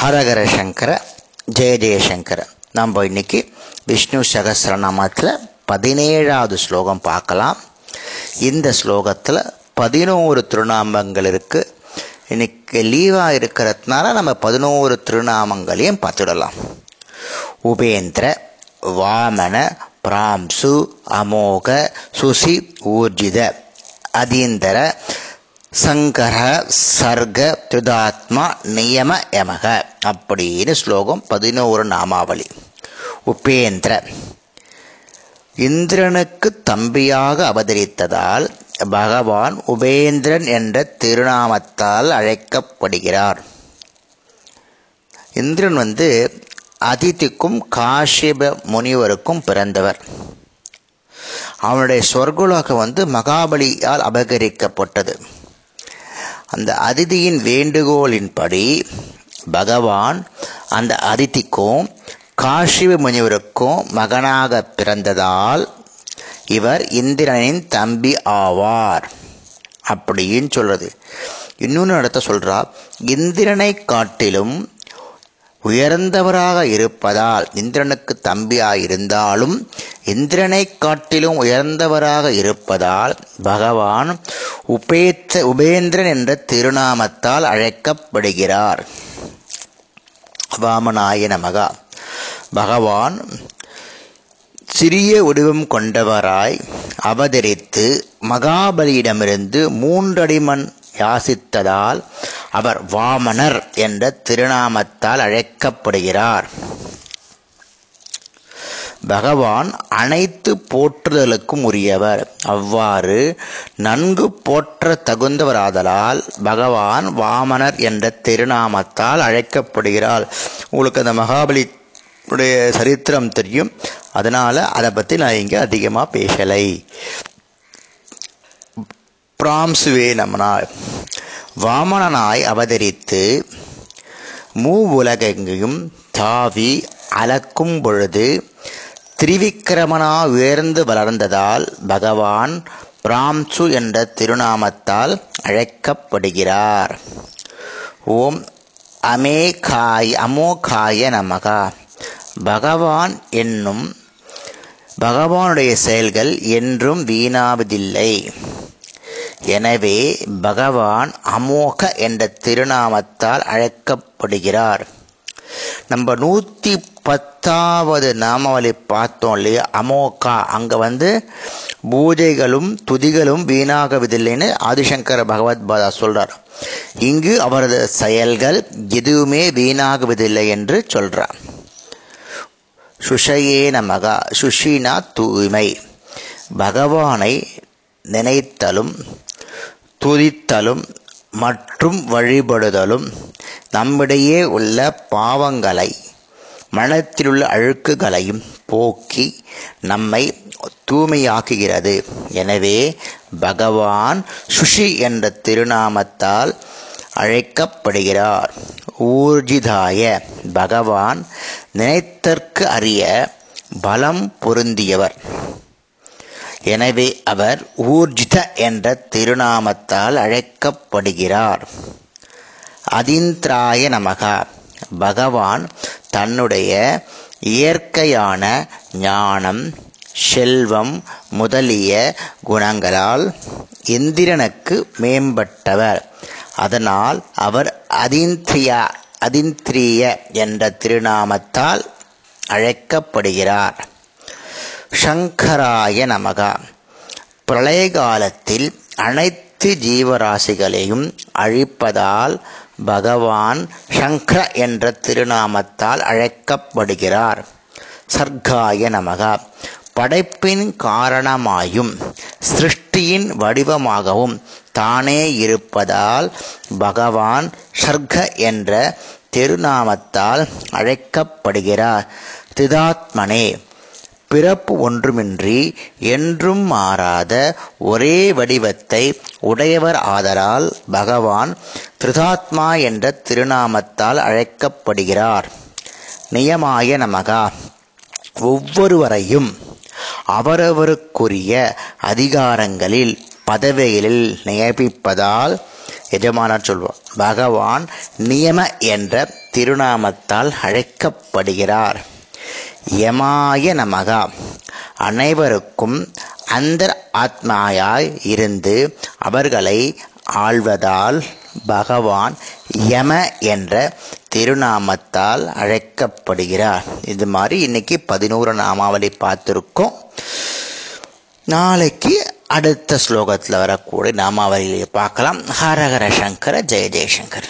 ஹரஹர சங்கர ஜெய ஜெயசங்கர நம்ம இன்னைக்கு விஷ்ணு சகசிரநாமத்தில் பதினேழாவது ஸ்லோகம் பார்க்கலாம். இந்த ஸ்லோகத்தில் பதினோரு திருநாமங்கள் இருக்குது இன்னைக்கு லீவாக இருக்கிறதுனால நம்ம பதினோரு திருநாமங்களையும் பார்த்துடலாம். உபேந்திர வாமன பிராம்சு அமோக சுசி ஊர்ஜித அதீந்தர சங்கர சர்க திருதாத்மா நியம யமக. அப்படின்னு ஸ்லோகம் பதினோரு நாமாவளி. உபேந்திர. இந்திரனுக்கு தம்பியாக அவதரித்ததால் பகவான் உபேந்திரன் என்ற திருநாமத்தால் அழைக்கப்படுகிறார். இந்திரன் வந்து அதிதிக்கும் காஷ்யப முனிவருக்கும் பிறந்தவர். அவனுடைய சொர்க்குலோகம் வந்து மகாபலியால் அபகரிக்கப்பட்டது. அந்த அதிதியின் வேண்டுகோளின்படி பகவான் அந்த அதிதிக்கும் காஷிவ முனிவருக்கும் மகனாக பிறந்ததால் இவர் இந்திரனின் தம்பி ஆவார். அப்படின்னு சொல்றது. இன்னொன்று இடத்த சொல்றா இந்திரனை காட்டிலும் உயர்ந்தவராக இருப்பதால் இந்திரனுக்கு தம்பியாக இருந்தாலும் இந்திரனை காட்டிலும் உயர்ந்தவராக இருப்பதால் பகவான் உபேத்த உபேந்திரன் என்ற திருநாமத்தால் அழைக்கப்படுகிறார். வாமனாய நமகா. பகவான் சிறிய உருவம் கொண்டவராய் அவதரித்து மகாபலியிடமிருந்து மூன்றடிமண் யாசித்ததால் அவர் வாமனர் என்ற திருநாமத்தால் அழைக்கப்படுகிறார். பகவான் அனைத்து போற்றுதலுக்கும் உரியவர். அவ்வாறு நன்கு போற்ற தகுந்தவராதலால் பகவான் வாமனர் என்ற திருநாமத்தால் அழைக்கப்படுகிறார். உங்களுக்கு அந்த மகாபலி உடைய சரித்திரம் தெரியும். அதனால் அதை பற்றி நான் இங்கே அதிகமாக பேசலை. பிராம்சுவே நம்மனால் வாமனனாய் அவதரித்து மூ உலகெங்கையும் தாவி அளக்கும் பொழுது திரிவிக்கிரமனா உயர்ந்து வளர்ந்ததால் பகவான் பிராம்சு என்ற திருநாமத்தால் அழைக்கப்படுகிறார். ஓம் அமேகாய் அமோகாய நமகா. பகவான் என்னும் பகவானுடைய செயல்கள் என்றும் வீணாவதில்லை. எனவே பகவான் அமோக என்ற திருநாமத்தால் அழைக்கப்படுகிறார். நம்ம நூற்றி பத்தாவது நாமாவளி பார்த்தோம் இல்லையா? அமோகா. அங்கே வந்து பூஜைகளும் துதிகளும் வீணாகவதில்லைன்னு ஆதிசங்கர பகவத் பாதா இங்கு அவரது செயல்கள் எதுவுமே வீணாகுவதில்லை என்று சொல்கிறார் சுஷையே நமகா. சுஷினா தூய்மை. பகவானை நினைத்தலும் துதித்தலும் மற்றும் வழிபடுதலும் நம்மிடையே உள்ள பாவங்களை மனத்திலுள்ள அழுக்குகளையும் போக்கி நம்மை தூய்மையாக்குகிறது. எனவே பகவான் சுஷி என்ற திருநாமத்தால் அழைக்கப்படுகிறார். ஊர்ஜிதாய பகவான் நினைத்தற்கு அறிய பலம் பொருந்தியவர். எனவே அவர் ஊர்ஜித என்ற திருநாமத்தால் அழைக்கப்படுகிறார். அதிந்திராய நமகா. பகவான் தன்னுடைய இயற்கையான ஞானம் செல்வம் முதலிய குணங்களால் இந்திரனுக்கு மேம்பட்டவர். அதனால் அவர் அதிந்திரியா அதிந்திரிய என்ற திருநாமத்தால் அழைக்கப்படுகிறார். சங்கராய நமகா. பிரளய காலத்தில் அனைத்து ஜீவராசிகளையும் அழிப்பதால் பகவான் சங்கர என்ற திருநாமத்தால் அழைக்கப்படுகிறார். சர்க்காய நமகா. படைப்பின் காரணமாயும் சிருஷ்டியின் வடிவமாகவும் தானே இருப்பதால் பகவான் சர்க்க என்ற திருநாமத்தால் அழைக்கப்படுகிறார். திதாத்மனே பிறப்பு ஒன்றுமின்றி என்றும் மாறாத ஒரே வடிவத்தை உடையவர் ஆதலால் பகவான் திருதாத்மா என்ற திருநாமத்தால் அழைக்கப்படுகிறார். நியமாய நமகா. ஒவ்வொருவரையும் அவரவருக்குரிய அதிகாரங்களில் பதவிகளில் நியமிப்பதால் எஜமானர் சொல்வார் பகவான் நியம என்ற திருநாமத்தால் அழைக்கப்படுகிறார். யமாய நமகா. அனைவருக்கும் அந்தர் ஆத்மாயாய் இருந்து அவர்களை ஆள்வதால் பகவான் யம என்ற திருநாமத்தால் அழைக்கப்படுகிறார். இது மாதிரி இன்னைக்கு பதினோரு நாமாவளி பார்த்துருக்கோம். நாளைக்கு அடுத்த ஸ்லோகத்தில் வரக்கூடிய நாமாவளியை பார்க்கலாம். ஹரஹர சங்கர ஜெய ஜெயசங்கர்